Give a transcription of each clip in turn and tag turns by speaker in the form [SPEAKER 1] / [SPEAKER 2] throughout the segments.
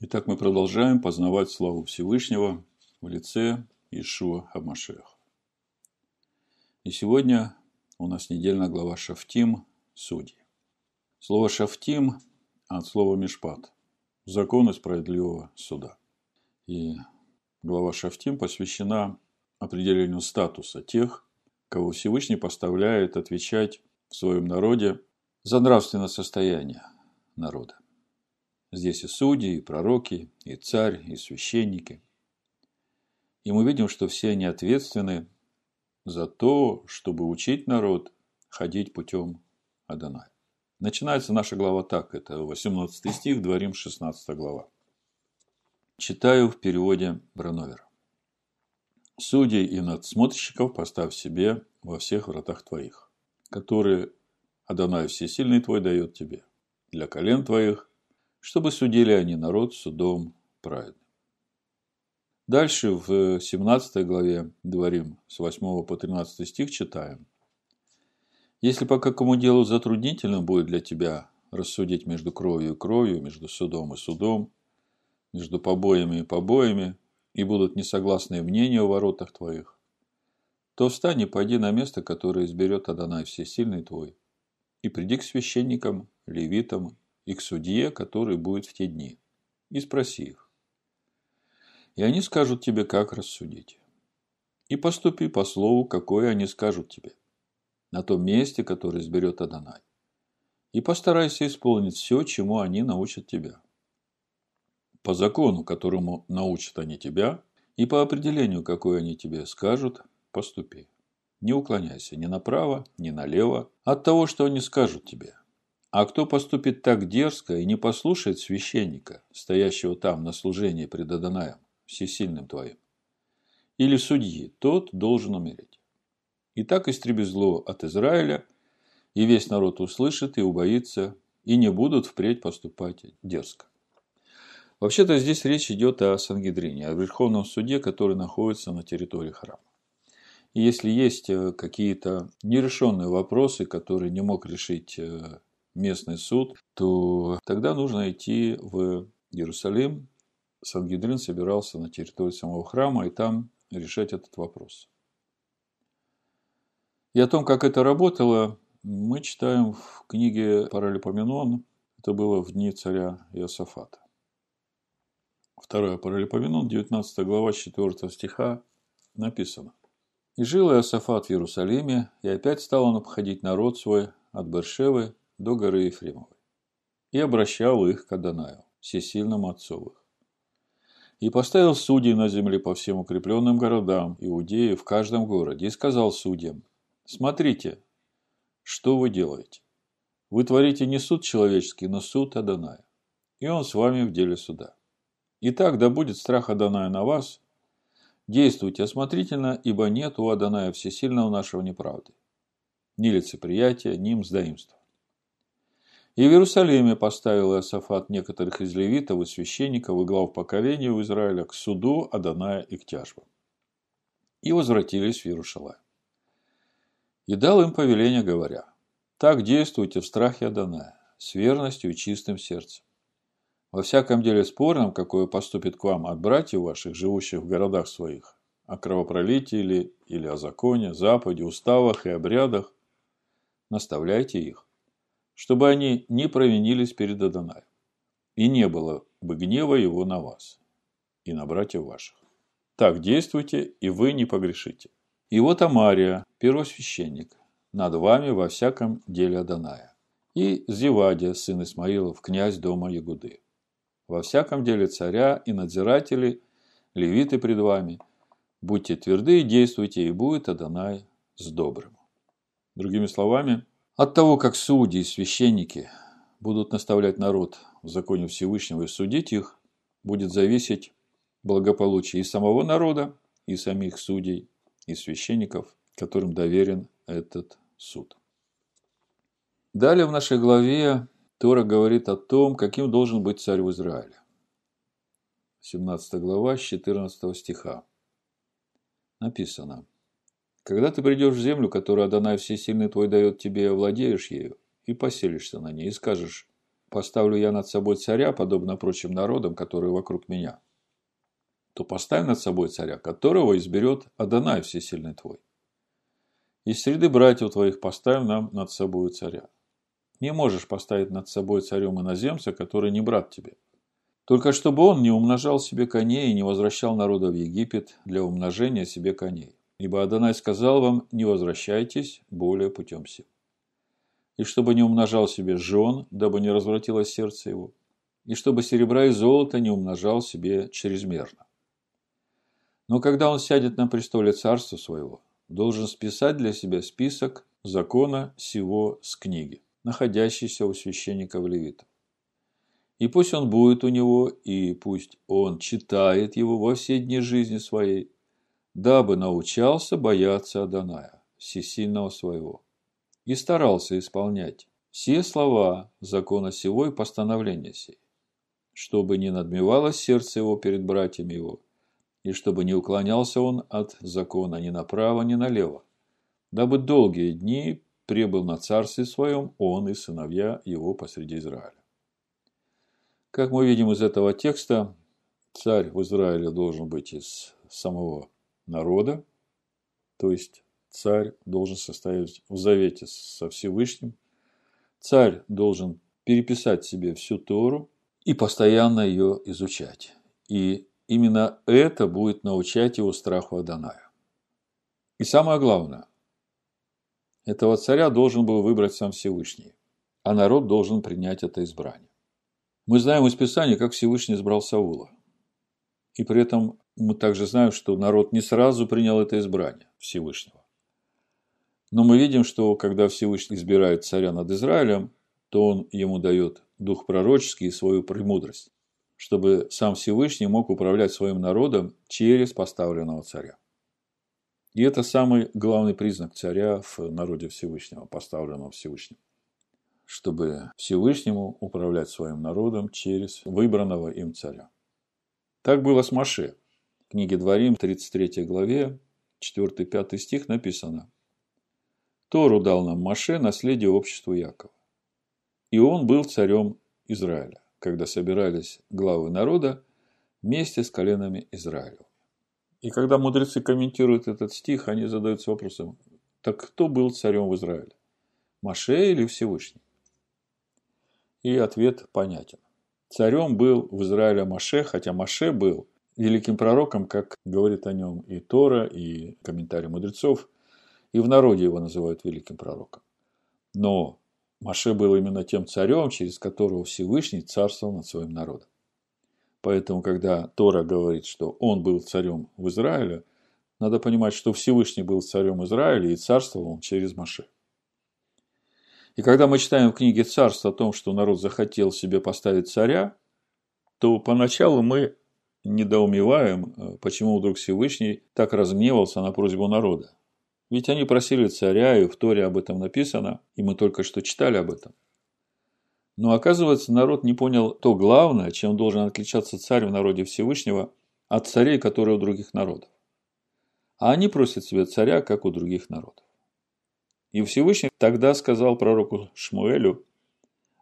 [SPEAKER 1] Итак, мы продолжаем познавать славу Всевышнего в лице Ишуа Амашех. И сегодня у нас недельная глава Шафтим «Судьи». Слово «шафтим» от слова «мишпат» – закон справедливого суда. И глава Шафтим посвящена определению статуса тех, кого Всевышний поставляет отвечать в своем народе за нравственное состояние народа. Здесь и судьи, и пророки, и царь, и священники. И мы видим, что все они ответственны за то, чтобы учить народ ходить путем Адоная. Начинается наша глава так, это 18 стих, Дворим 16 глава. Читаю в переводе Брановера. Судей и надсмотрщиков поставь себе во всех вратах твоих, которые Адонай Всесильный твой дает тебе, для колен твоих чтобы судили они народ судом праведным. Дальше в 17 главе Дворим с 8 по 13 стих читаем. Если по какому делу затруднительно будет для тебя рассудить между кровью и кровью, между судом и судом, между побоями и побоями, и будут несогласные мнения о воротах твоих, то встань и пойди на место, которое изберет Адонай Всесильный твой, и приди к священникам, левитам и к судье, который будет в те дни, и спроси их. И они скажут тебе, как рассудить. И поступи по слову, какое они скажут тебе, на том месте, которое изберет Адонай. И постарайся исполнить все, чему они научат тебя. По закону, которому научат они тебя, и по определению, какое они тебе скажут, поступи. Не уклоняйся ни направо, ни налево от того, что они скажут тебе, а кто поступит так дерзко и не послушает священника, стоящего там на служении пред Адонаем, всесильным твоим, или судьи, тот должен умереть. И так истреби зло от Израиля, и весь народ услышит и убоится, и не будут впредь поступать дерзко. Вообще-то здесь речь идет о Сангидрине, о Верховном суде, который находится на территории храма. И если есть э, какие-то нерешенные вопросы, которые не мог решить э, местный суд, то тогда нужно идти в Иерусалим. Сангидрин собирался на территории самого храма и там решать этот вопрос. И о том, как это работало, мы читаем в книге Паралипоменон. Это было в дни царя Иосафата. Второе Паралипоменон, 19 глава, 4 стиха написано. «И жил Иосафат в Иерусалиме, и опять стал он обходить народ свой от Бершевы до горы Ефремовой, и обращал их к Адонаю, всесильному отцовых. И поставил судей на земле по всем укрепленным городам Иудеи в каждом городе, и сказал судьям, «Смотрите, что вы делаете? Вы творите не суд человеческий, но суд Адоная, и он с вами в деле суда. Итак, да будет страх Адоная на вас, действуйте осмотрительно, ибо нет у Адоная всесильного нашего неправды, ни лицеприятия, ни мздоимства. И в Иерусалиме поставил Иосафат некоторых из левитов и священников и глав поколений у Израиля к суду Аданая и к тяжбам. И возвратились в Иерусалим. И дал им повеление, говоря, «Так действуйте в страхе Аданая, с верностью и чистым сердцем. Во всяком деле спорном, какое поступит к вам от братьев ваших, живущих в городах своих, о кровопролитии или, или о законе, заповеди, уставах и обрядах, наставляйте их чтобы они не провинились перед Адонаем, и не было бы гнева его на вас и на братьев ваших. Так действуйте, и вы не погрешите. И вот Амария, первосвященник, над вами во всяком деле Адоная, и Зевадия, сын Исмаилов, князь дома Ягуды. Во всяком деле царя и надзиратели, левиты пред вами, будьте тверды и действуйте, и будет Адонай с добрым. Другими словами, от того, как судьи и священники будут наставлять народ в законе Всевышнего и судить их, будет зависеть благополучие и самого народа, и самих судей, и священников, которым доверен этот суд. Далее в нашей главе Тора говорит о том, каким должен быть царь в Израиле. 17 глава, с 14 стиха. Написано – когда ты придешь в землю, которую Адонай Всесильный твой дает тебе, и овладеешь ею, и поселишься на ней, и скажешь, поставлю я над собой царя, подобно прочим народам, которые вокруг меня, то поставь над собой царя, которого изберет Адонай Всесильный твой. Из среды братьев твоих поставь нам над собой царя. Не можешь поставить над собой царем иноземца, который не брат тебе. Только чтобы он не умножал себе коней и не возвращал народа в Египет для умножения себе коней. Ибо Адонай сказал вам, не возвращайтесь более путем сим. И чтобы не умножал себе жен, дабы не развратилось сердце его. И чтобы серебра и золота не умножал себе чрезмерно. Но когда он сядет на престоле царства своего, должен списать для себя список закона сего с книги, находящейся у священника в левита. И пусть он будет у него, и пусть он читает его во все дни жизни своей, дабы научался бояться Адоная, всесильного своего, и старался исполнять все слова закона сего и постановления сей, чтобы не надмевалось сердце его перед братьями его, и чтобы не уклонялся он от закона ни направо, ни налево, дабы долгие дни пребыл на царстве своем он и сыновья его посреди Израиля. Как мы видим из этого текста, царь в Израиле должен быть из самого народа, то есть царь должен состоять в завете со Всевышним, царь должен переписать себе всю Тору и постоянно ее изучать. И именно это будет научать его страху Адоная. И самое главное, этого царя должен был выбрать сам Всевышний, а народ должен принять это избрание. Мы знаем из Писания, как Всевышний избрал Саула. И при этом мы также знаем, что народ не сразу принял это избрание Всевышнего. Но мы видим, что когда Всевышний избирает царя над Израилем, то он ему дает дух пророческий и свою премудрость, чтобы сам Всевышний мог управлять своим народом через поставленного царя. И это самый главный признак царя в народе Всевышнего, поставленного Всевышним. Чтобы Всевышнему управлять своим народом через выбранного им царя. Так было с Маше. Книге Дворим, 33 главе, 4-5 стих написано. Тору дал нам Маше наследие обществу Якова. И он был царем Израиля, когда собирались главы народа вместе с коленами Израиля. И когда мудрецы комментируют этот стих, они задаются вопросом, так кто был царем в Израиле? Маше или Всевышний? И ответ понятен. Царем был в Израиле Маше, хотя Маше был великим пророком, как говорит о нем и Тора, и комментарии мудрецов, и в народе его называют великим пророком. Но Маше был именно тем царем, через которого Всевышний царствовал над своим народом. Поэтому, когда Тора говорит, что он был царем в Израиле, надо понимать, что Всевышний был царем Израиля и царствовал он через Маше. И когда мы читаем в книге Царств о том, что народ захотел себе поставить царя, то поначалу мы недоумеваем, э, почему вдруг Всевышний так разгневался на просьбу народа. Ведь они просили царя, и в Торе об этом написано, и мы только что читали об этом. Но оказывается, народ не понял то главное, чем должен отличаться царь в народе Всевышнего от царей, которые у других народов. А они просят себе царя, как у других народов. И Всевышний тогда сказал пророку Шмуэлю,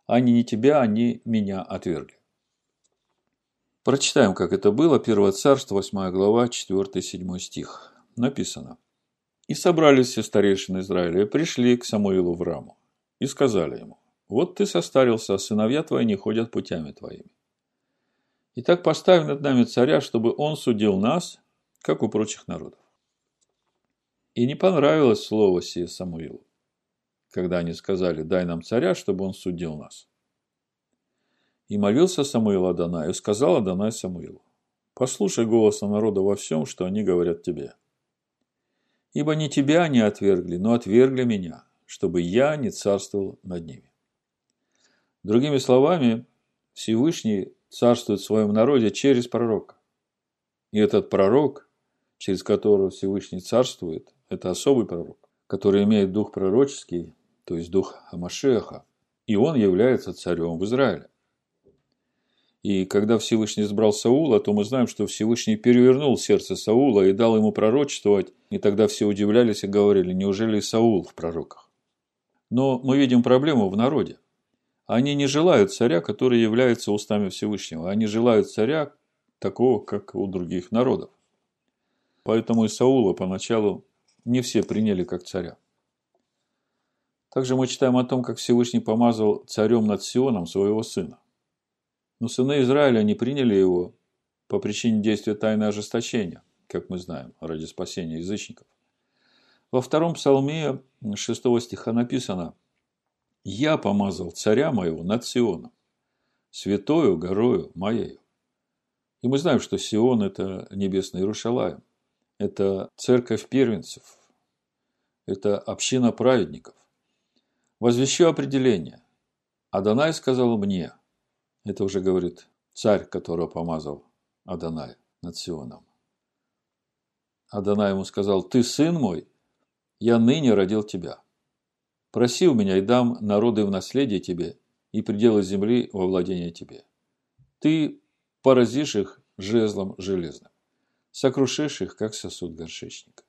[SPEAKER 1] они не тебя, они меня отвергли. Прочитаем, как это было. Первое царство, 8 глава, 4-7 стих. Написано. «И собрались все старейшины Израиля и пришли к Самуилу в Раму и сказали ему, вот ты состарился, а сыновья твои не ходят путями твоими. Итак, поставь над нами царя, чтобы он судил нас, как у прочих народов». И не понравилось слово сие Самуилу, когда они сказали, дай нам царя, чтобы он судил нас. И молился Самуил Адонаю, сказал Адонай Самуилу, «Послушай голоса народа во всем, что они говорят тебе. Ибо не тебя они отвергли, но отвергли меня, чтобы я не царствовал над ними». Другими словами, Всевышний царствует в своем народе через пророка. И этот пророк, через которого Всевышний царствует, это особый пророк, который имеет дух пророческий, то есть дух Амашеха, и он является царем в Израиле. И когда Всевышний избрал Саула, то мы знаем, что Всевышний перевернул сердце Саула и дал ему пророчествовать. И тогда все удивлялись и говорили, неужели Саул в пророках? Но мы видим проблему в народе. Они не желают царя, который является устами Всевышнего. Они желают царя такого, как у других народов. Поэтому и Саула поначалу не все приняли как царя. Также мы читаем о том, как Всевышний помазал царем над Сионом своего сына. Но сыны Израиля не приняли его по причине действия тайны ожесточения, как мы знаем, ради спасения язычников. Во втором псалме 6 стиха написано «Я помазал царя моего над Сионом, святою горою моею». И мы знаем, что Сион – это небесный Иерушалаем, это церковь первенцев, это община праведников. Возвещу определение. Адонай сказал мне, это уже говорит царь, которого помазал Адонай над Сионом. Адонай ему сказал, ты сын мой, я ныне родил тебя. Проси у меня и дам народы в наследие тебе и пределы земли во владение тебе. Ты поразишь их жезлом железным, сокрушишь их, как сосуд горшечника.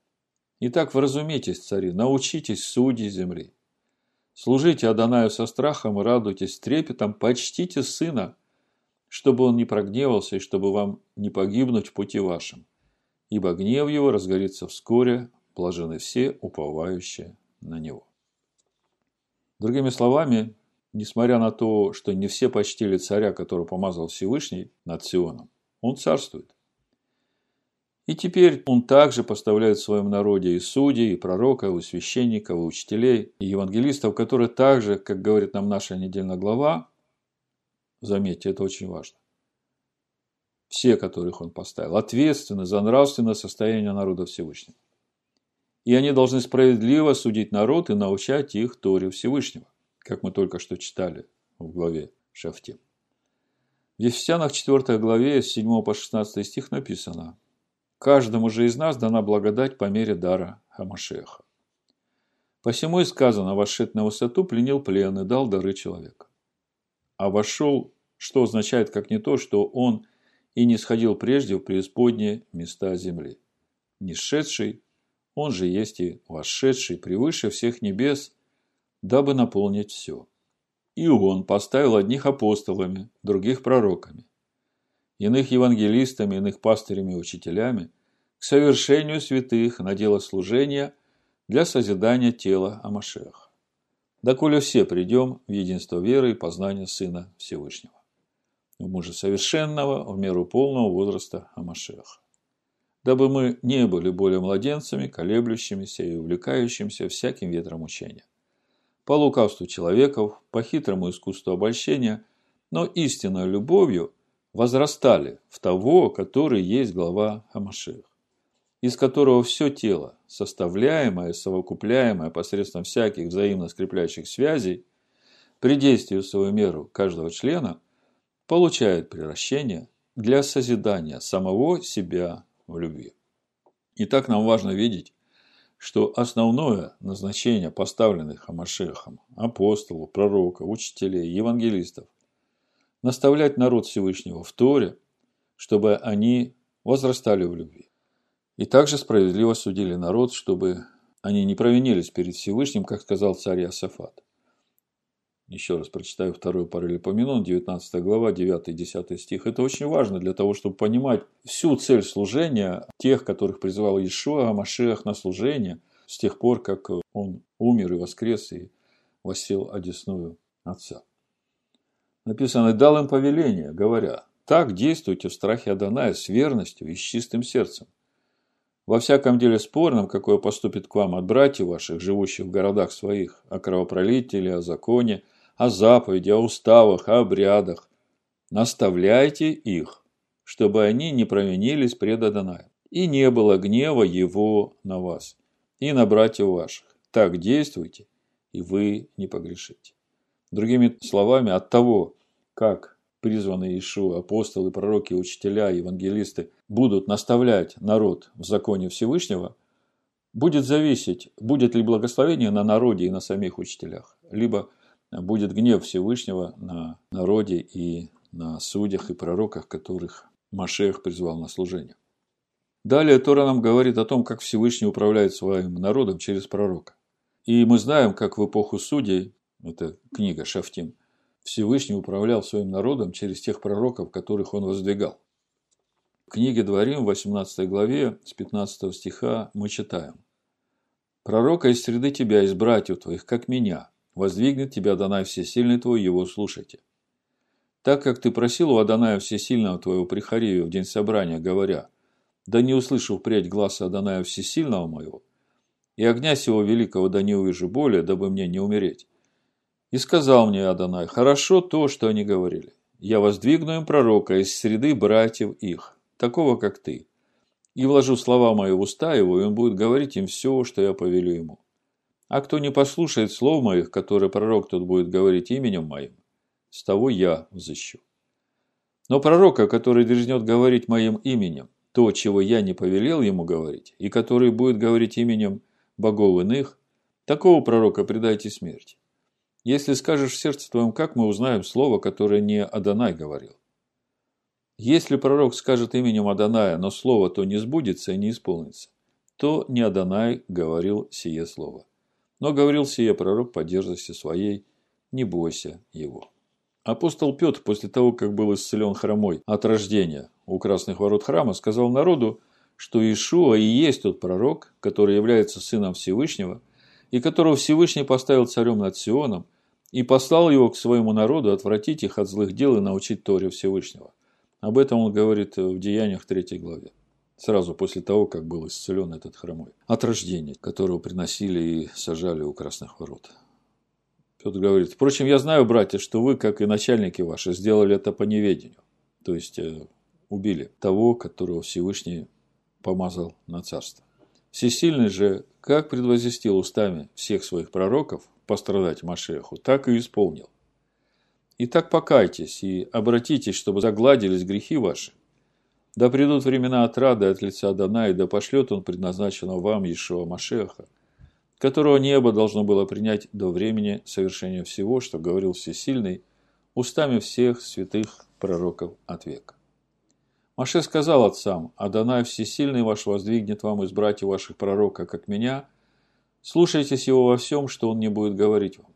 [SPEAKER 1] Итак, вразумитесь, цари, научитесь судьи земли. Служите Адонаю со страхом и радуйтесь трепетом, почтите сына, чтобы он не прогневался и чтобы вам не погибнуть в пути вашем. Ибо гнев его разгорится вскоре, блажены все, уповающие на него. Другими словами, несмотря на то, что не все почтили царя, который помазал Всевышний над Сионом, он царствует. И теперь он также поставляет в своем народе и судей, и пророков, и священников, и учителей, и евангелистов, которые также, как говорит нам наша недельная глава, заметьте, это очень важно, все, которых он поставил, ответственны за нравственное состояние народа Всевышнего. И они должны справедливо судить народ и научать их Торе Всевышнего, как мы только что читали в главе Шафтим. В Ефесянах 4 главе с 7 по 16 стих написано Каждому же из нас дана благодать по мере дара Хамашеха. Посему и сказано, вошед на высоту, пленил плен и дал дары человека. А вошел, что означает как не то, что он и не сходил прежде в преисподние места земли. Не шедший, он же есть и вошедший превыше всех небес, дабы наполнить все. И он поставил одних апостолами, других пророками, иных евангелистами, иных пастырями и учителями, к совершению святых на дело служения для созидания тела Амашеха. Доколе все придем в единство веры и познания Сына Всевышнего, в мужа совершенного, в меру полного возраста Амашеха. Дабы мы не были более младенцами, колеблющимися и увлекающимися всяким ветром учения. По лукавству человеков, по хитрому искусству обольщения, но истинной любовью – возрастали в того, который есть глава Хамашех, из которого все тело, составляемое, совокупляемое посредством всяких взаимно скрепляющих связей, при действии в свою меру каждого члена, получает превращение для созидания самого себя в любви. Итак, нам важно видеть, что основное назначение поставленных Хамашехом, апостолов, пророков, учителей, евангелистов наставлять народ Всевышнего в Торе, чтобы они возрастали в любви. И также справедливо судили народ, чтобы они не провинились перед Всевышним, как сказал царь Иосафат. Еще раз прочитаю вторую параллелепоменон, 19 глава, 9-10 стих. Это очень важно для того, чтобы понимать всю цель служения тех, которых призывал Иешуа, Машех на служение, с тех пор, как он умер и воскрес и восел одесную Отца написано, дал им повеление, говоря, так действуйте в страхе Адоная с верностью и с чистым сердцем. Во всяком деле спорном, какое поступит к вам от братьев ваших, живущих в городах своих, о кровопролитии или о законе, о заповеди, о уставах, о обрядах, наставляйте их, чтобы они не провинились пред Адонаем, и не было гнева его на вас и на братьев ваших. Так действуйте, и вы не погрешите. Другими словами, от того, как призванные Ишуа, апостолы, пророки, учителя, евангелисты будут наставлять народ в законе Всевышнего, будет зависеть, будет ли благословение на народе и на самих учителях, либо будет гнев Всевышнего на народе и на судьях и пророках, которых Машех призвал на служение. Далее Тора нам говорит о том, как Всевышний управляет своим народом через пророка. И мы знаем, как в эпоху судей, это книга Шафтим, Всевышний управлял своим народом через тех пророков, которых он воздвигал. В книге Дворим, 18 главе, с 15 стиха мы читаем. «Пророка из среды тебя, из братьев твоих, как меня, воздвигнет тебя Адонай Всесильный твой, его слушайте. Так как ты просил у Адоная Всесильного твоего прихарию в день собрания, говоря, да не услышу впредь глаза Адоная Всесильного моего, и огня сего великого да не увижу более, дабы мне не умереть. И сказал мне Адонай, хорошо то, что они говорили. Я воздвигну им пророка из среды братьев их, такого, как ты, и вложу слова мои в уста его, и он будет говорить им все, что я повелю ему. А кто не послушает слов моих, которые пророк тот будет говорить именем моим, с того я взыщу. Но пророка, который дерзнет говорить моим именем, то, чего я не повелел ему говорить, и который будет говорить именем богов иных, такого пророка предайте смерти. Если скажешь в сердце твоем, как мы узнаем слово, которое не Адонай говорил? Если пророк скажет именем Адоная, но слово то не сбудется и не исполнится, то не Адонай говорил сие слово. Но говорил сие пророк по дерзости своей, не бойся его. Апостол Петр, после того, как был исцелен хромой от рождения у красных ворот храма, сказал народу, что Иешуа и есть тот пророк, который является сыном Всевышнего, и которого Всевышний поставил царем над Сионом, и послал его к своему народу отвратить их от злых дел и научить Торе Всевышнего. Об этом он говорит в Деяниях 3 главе. Сразу после того, как был исцелен этот хромой. От рождения, которого приносили и сажали у красных ворот. Петр говорит, впрочем, я знаю, братья, что вы, как и начальники ваши, сделали это по неведению. То есть, э, убили того, которого Всевышний помазал на царство. Всесильный же, как предвозвестил устами всех своих пророков пострадать Машеху, так и исполнил. Итак, покайтесь и обратитесь, чтобы загладились грехи ваши. Да придут времена отрады от лица Дана, и да пошлет он предназначенного вам Ешуа Машеха, которого небо должно было принять до времени совершения всего, что говорил Всесильный, устами всех святых пророков от века. Маше сказал отцам, «Адонай Всесильный ваш воздвигнет вам из братьев ваших пророка, как меня, слушайтесь его во всем, что он не будет говорить вам.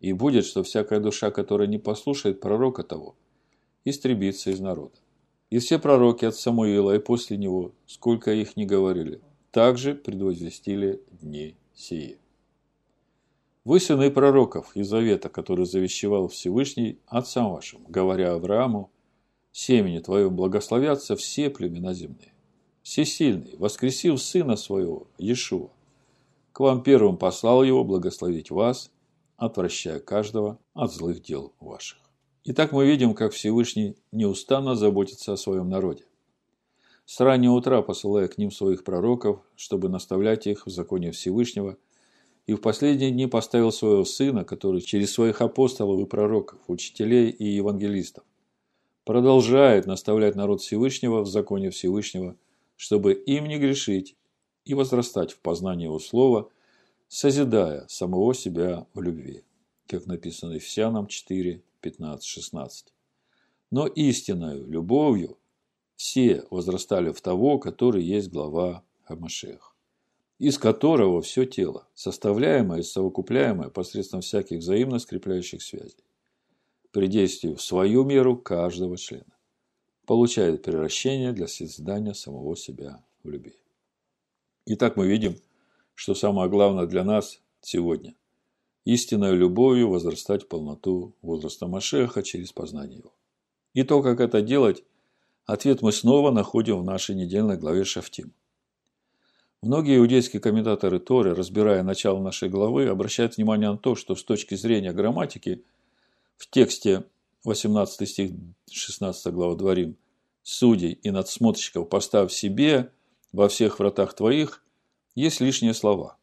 [SPEAKER 1] И будет, что всякая душа, которая не послушает пророка того, истребится из народа. И все пророки от Самуила и после него, сколько их не говорили, также предвозвестили дни сии. Вы сыны пророков из завета, который завещевал Всевышний отцам вашим, говоря Аврааму, семени твоем благословятся все племена земные. Всесильный, воскресив сына своего, Иешуа, к вам первым послал его благословить вас, отвращая каждого от злых дел ваших. Итак, мы видим, как Всевышний неустанно заботится о своем народе с раннего утра посылая к ним своих пророков, чтобы наставлять их в законе Всевышнего, и в последние дни поставил своего сына, который через своих апостолов и пророков, учителей и евангелистов, продолжает наставлять народ Всевышнего в законе Всевышнего, чтобы им не грешить и возрастать в познании его слова, созидая самого себя в любви, как написано Ефесянам 4, 15, 16. Но истинную любовью – все возрастали в того, который есть глава Хамашех, из которого все тело, составляемое и совокупляемое посредством всяких взаимно скрепляющих связей, при действии в свою меру каждого члена, получает превращение для созидания самого себя в любви. Итак, мы видим, что самое главное для нас сегодня – истинной любовью возрастать в полноту возраста Машеха через познание его. И то, как это делать, Ответ мы снова находим в нашей недельной главе Шафтим. Многие иудейские комментаторы Торы, разбирая начало нашей главы, обращают внимание на то, что с точки зрения грамматики в тексте 18 стих 16 глава Дворим «Судей и надсмотрщиков поставь себе во всех вратах твоих» есть лишние слова.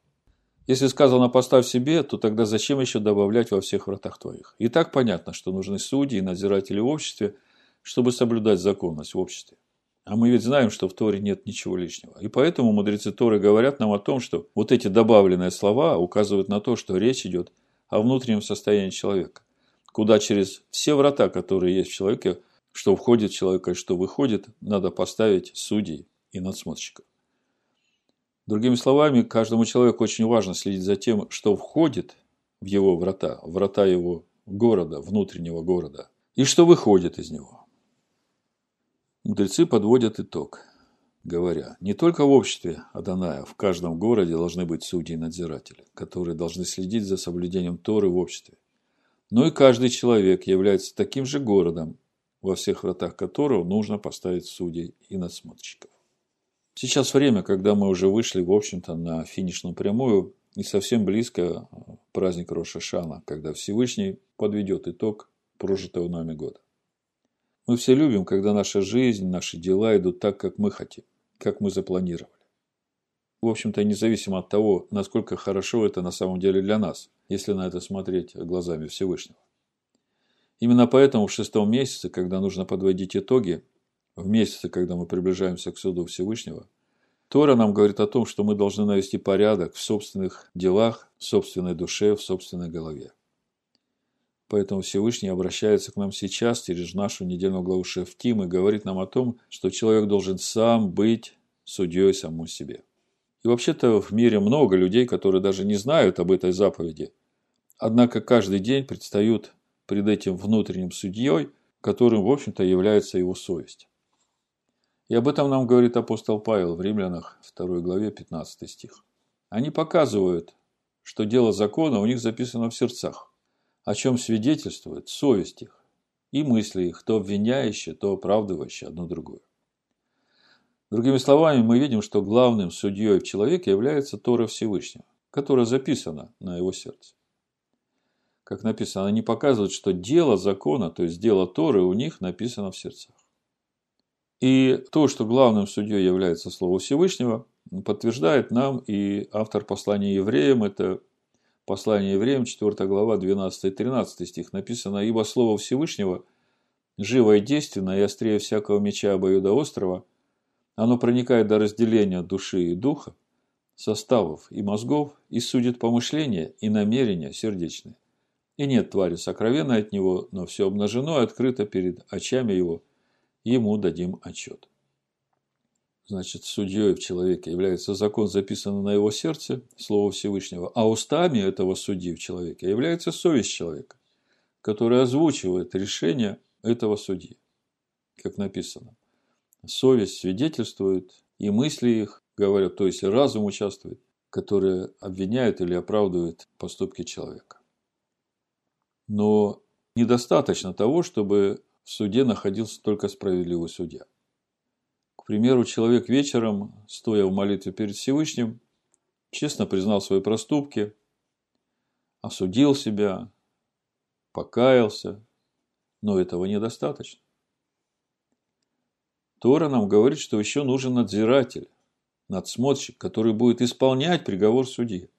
[SPEAKER 1] Если сказано «поставь себе», то тогда зачем еще добавлять во всех вратах твоих? И так понятно, что нужны судьи и надзиратели в обществе – чтобы соблюдать законность в обществе. А мы ведь знаем, что в Торе нет ничего лишнего. И поэтому мудрецы Торы говорят нам о том, что вот эти добавленные слова указывают на то, что речь идет о внутреннем состоянии человека, куда через все врата, которые есть в человеке, что входит в человека и что выходит, надо поставить судей и надсмотрщиков. Другими словами, каждому человеку очень важно следить за тем, что входит в его врата, врата его города, внутреннего города, и что выходит из него. Мудрецы подводят итог, говоря, не только в обществе Аданая, в каждом городе должны быть судьи и надзиратели, которые должны следить за соблюдением Торы в обществе, но и каждый человек является таким же городом, во всех вратах которого нужно поставить судей и надсмотрщиков. Сейчас время, когда мы уже вышли, в общем-то, на финишную прямую, и совсем близко праздник Рошашана, когда Всевышний подведет итог прожитого нами года. Мы все любим, когда наша жизнь, наши дела идут так, как мы хотим, как мы запланировали. В общем-то, независимо от того, насколько хорошо это на самом деле для нас, если на это смотреть глазами Всевышнего. Именно поэтому в шестом месяце, когда нужно подводить итоги, в месяце, когда мы приближаемся к суду Всевышнего, Тора нам говорит о том, что мы должны навести порядок в собственных делах, в собственной душе, в собственной голове. Поэтому Всевышний обращается к нам сейчас через нашу недельную главу Шефтим и говорит нам о том, что человек должен сам быть судьей самому себе. И вообще-то в мире много людей, которые даже не знают об этой заповеди. Однако каждый день предстают пред этим внутренним судьей, которым, в общем-то, является его совесть. И об этом нам говорит апостол Павел в Римлянах 2 главе 15 стих. Они показывают, что дело закона у них записано в сердцах, о чем свидетельствует совесть их и мысли их, то обвиняющие, то оправдывающие одно другое. Другими словами, мы видим, что главным судьей в человеке является Тора Всевышнего, которая записана на его сердце. Как написано, они показывают, что дело закона, то есть дело Торы, у них написано в сердцах. И то, что главным судьей является Слово Всевышнего, подтверждает нам и автор послания евреям, это послание евреям, 4 глава, 12-13 стих, написано, «Ибо Слово Всевышнего живо и действенно, и острее всякого меча обоюдоострого, оно проникает до разделения души и духа, составов и мозгов, и судит помышления и намерения сердечные. И нет твари сокровенной от него, но все обнажено и открыто перед очами его, ему дадим отчет. Значит, судьей в человеке является закон, записанный на его сердце, Слово Всевышнего, а устами этого судьи в человеке является совесть человека, которая озвучивает решение этого судьи, как написано. Совесть свидетельствует, и мысли их говорят, то есть разум участвует, которые обвиняют или оправдывают поступки человека. Но недостаточно того, чтобы в суде находился только справедливый судья. К примеру, человек вечером, стоя в молитве перед Всевышним, честно признал свои проступки, осудил себя, покаялся, но этого недостаточно. Тора нам говорит, что еще нужен надзиратель, надсмотрщик, который будет исполнять приговор судьи.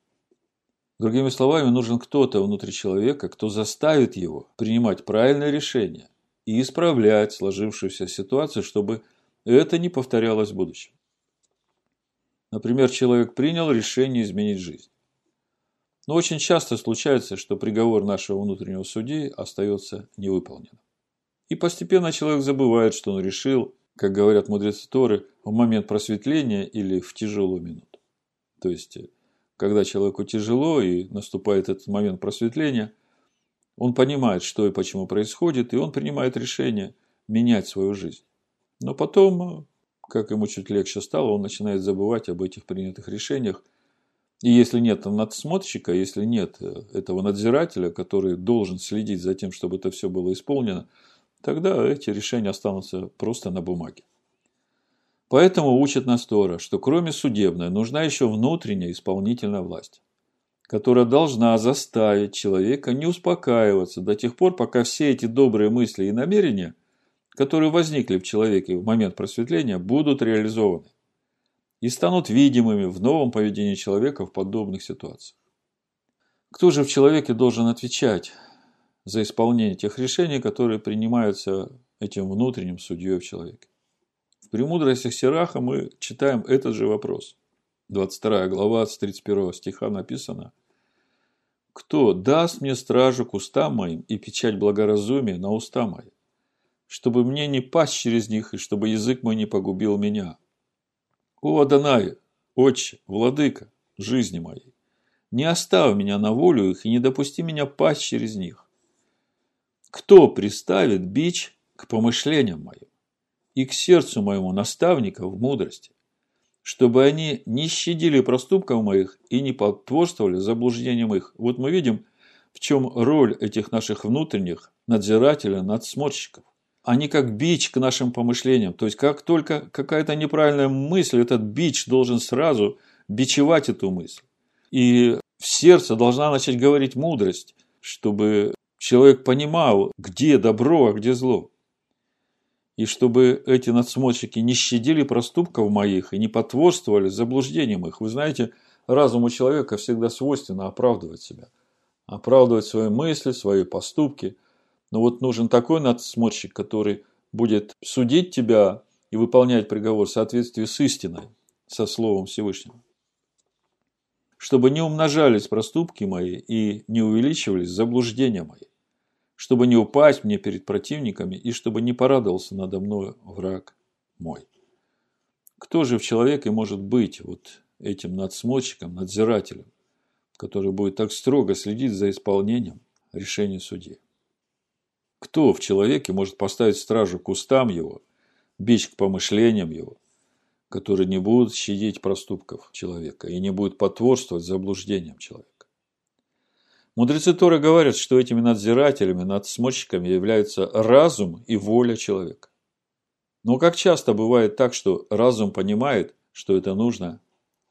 [SPEAKER 1] Другими словами, нужен кто-то внутри человека, кто заставит его принимать правильное решение, и исправлять сложившуюся ситуацию, чтобы это не повторялось в будущем. Например, человек принял решение изменить жизнь. Но очень часто случается, что приговор нашего внутреннего судьи остается невыполненным. И постепенно человек забывает, что он решил, как говорят мудрецы Торы, в момент просветления или в тяжелую минуту. То есть, когда человеку тяжело и наступает этот момент просветления – он понимает, что и почему происходит, и он принимает решение менять свою жизнь. Но потом, как ему чуть легче стало, он начинает забывать об этих принятых решениях. И если нет надсмотрщика, если нет э, этого надзирателя, который должен следить за тем, чтобы это все было исполнено, тогда эти решения останутся просто на бумаге. Поэтому учит нас Тора, что кроме судебной нужна еще внутренняя исполнительная власть которая должна заставить человека не успокаиваться до тех пор, пока все эти добрые мысли и намерения, которые возникли в человеке в момент просветления, будут реализованы и станут видимыми в новом поведении человека в подобных ситуациях. Кто же в человеке должен отвечать за исполнение тех решений, которые принимаются этим внутренним судьей в человеке? В «Премудростях Сираха» мы читаем этот же вопрос. 22 глава с 31 стиха написано – кто даст мне стражу к устам моим и печать благоразумия на уста мои, чтобы мне не пасть через них и чтобы язык мой не погубил меня? О, Адонай, Отче, Владыка, жизни моей, не оставь меня на волю их и не допусти меня пасть через них. кто приставит бич к помышлениям моим и к сердцу моему наставника в мудрости, чтобы они не щадили проступков моих и не потворствовали заблуждениям их. Вот мы видим, в чем роль этих наших внутренних надзирателей, надсмотрщиков. Они как бич к нашим помышлениям. То есть, как только какая-то неправильная мысль, этот бич должен сразу бичевать эту мысль. И в сердце должна начать говорить мудрость, чтобы человек понимал, где добро, а где зло и чтобы эти надсмотрщики не щадили проступков моих и не потворствовали заблуждениям их. Вы знаете, разуму человека всегда свойственно оправдывать себя, оправдывать свои мысли, свои поступки. Но вот нужен такой надсмотрщик, который будет судить тебя и выполнять приговор в соответствии с истиной, со Словом Всевышнего. Чтобы не умножались проступки мои и не увеличивались заблуждения мои чтобы не упасть мне перед противниками и чтобы не порадовался надо мной враг мой. Кто же в человеке может быть вот этим надсмотрщиком, надзирателем, который будет так строго следить за исполнением решения судьи? Кто в человеке может поставить стражу к устам его, бич к помышлениям его, которые не будут щадить проступков человека и не будут потворствовать заблуждениям человека? Мудрецы Торы говорят, что этими надзирателями, надсмотрщиками являются разум и воля человека. Но как часто бывает так, что разум понимает, что это нужно,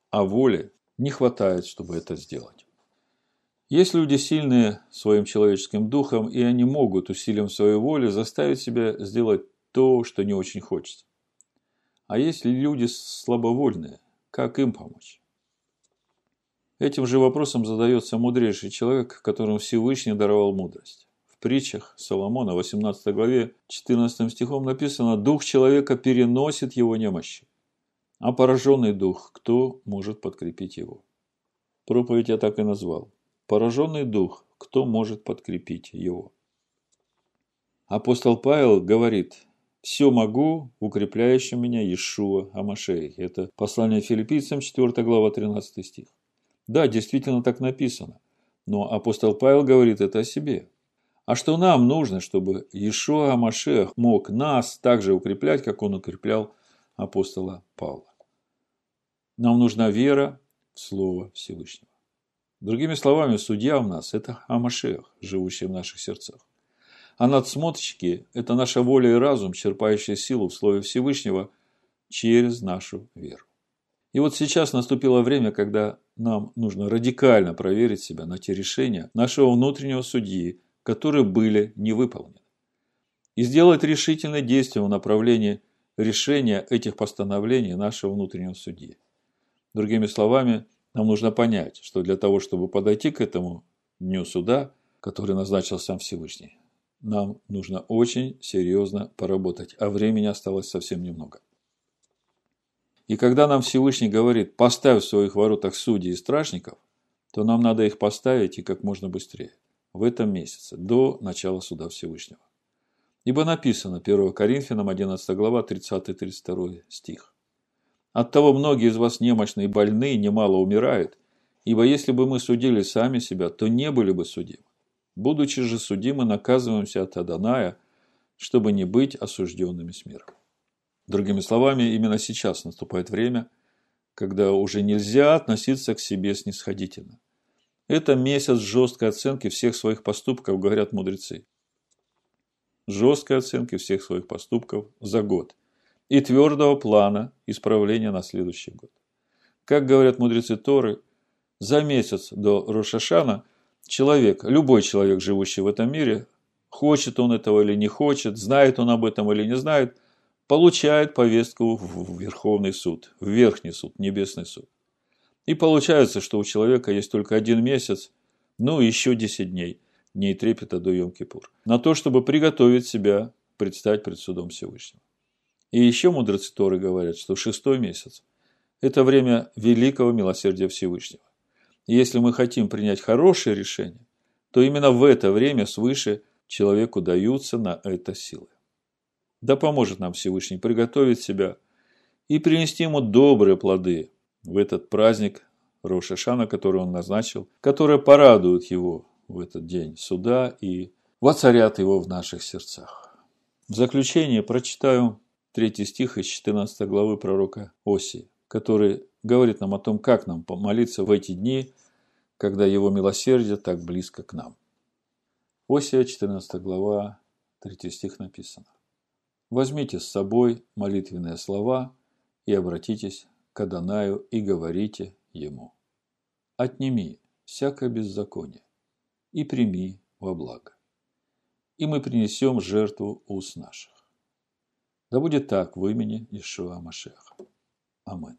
[SPEAKER 1] а воли не хватает, чтобы это сделать. Есть люди сильные своим человеческим духом, и они могут усилием своей воли заставить себя сделать то, что не очень хочется. А есть люди слабовольные, как им помочь? Этим же вопросом задается мудрейший человек, которому Всевышний даровал мудрость. В притчах Соломона, 18 главе, 14 стихом написано «Дух человека переносит его немощи, а пораженный дух, кто может подкрепить его?» Проповедь я так и назвал. Пораженный дух, кто может подкрепить его? Апостол Павел говорит, «Все могу в укрепляющем меня Иешуа Амашей». Это послание филиппийцам, 4 глава, 13 стих. Да, действительно так написано. Но апостол Павел говорит это о себе. А что нам нужно, чтобы Иешуа Машех мог нас так же укреплять, как он укреплял апостола Павла? Нам нужна вера в Слово Всевышнего. Другими словами, судья у нас – это Амашех, живущий в наших сердцах. А надсмотрщики – это наша воля и разум, черпающие силу в Слове Всевышнего через нашу веру. И вот сейчас наступило время, когда нам нужно радикально проверить себя на те решения нашего внутреннего судьи, которые были не выполнены. И сделать решительное действие в направлении решения этих постановлений нашего внутреннего судьи. Другими словами, нам нужно понять, что для того, чтобы подойти к этому дню суда, который назначил сам Всевышний, нам нужно очень серьезно поработать, а времени осталось совсем немного. И когда нам Всевышний говорит, поставь в своих воротах судей и стражников, то нам надо их поставить и как можно быстрее, в этом месяце, до начала суда Всевышнего. Ибо написано 1 Коринфянам 11 глава 30-32 стих. Оттого многие из вас немощные и больные немало умирают, ибо если бы мы судили сами себя, то не были бы судимы. Будучи же судимы, наказываемся от Аданая, чтобы не быть осужденными с миром. Другими словами, именно сейчас наступает время, когда уже нельзя относиться к себе снисходительно. Это месяц жесткой оценки всех своих поступков, говорят мудрецы. Жесткой оценки всех своих поступков за год. И твердого плана исправления на следующий год. Как говорят мудрецы Торы, за месяц до Рошашана человек, любой человек, живущий в этом мире, хочет он этого или не хочет, знает он об этом или не знает, получает повестку в Верховный суд, в Верхний суд, Небесный суд. И получается, что у человека есть только один месяц, ну еще 10 дней, дней трепета до Йом-Кипур, на то, чтобы приготовить себя предстать пред судом Всевышнего. И еще мудрецы Торы говорят, что шестой месяц – это время великого милосердия Всевышнего. И если мы хотим принять хорошее решение, то именно в это время свыше человеку даются на это силы. Да поможет нам Всевышний приготовить себя и принести ему добрые плоды в этот праздник Рошашана, который он назначил, которые порадуют его в этот день суда и воцарят его в наших сердцах. В заключение прочитаю третий стих из 14 главы пророка Осии, который говорит нам о том, как нам помолиться в эти дни, когда его милосердие так близко к нам. Осия, 14 глава, 3 стих написано. «Возьмите с собой молитвенные слова и обратитесь к Адонаю и говорите ему. Отними всякое беззаконие и прими во благо. И мы принесем жертву уст наших. Да будет так в имени Ишуа Машеха. Аминь.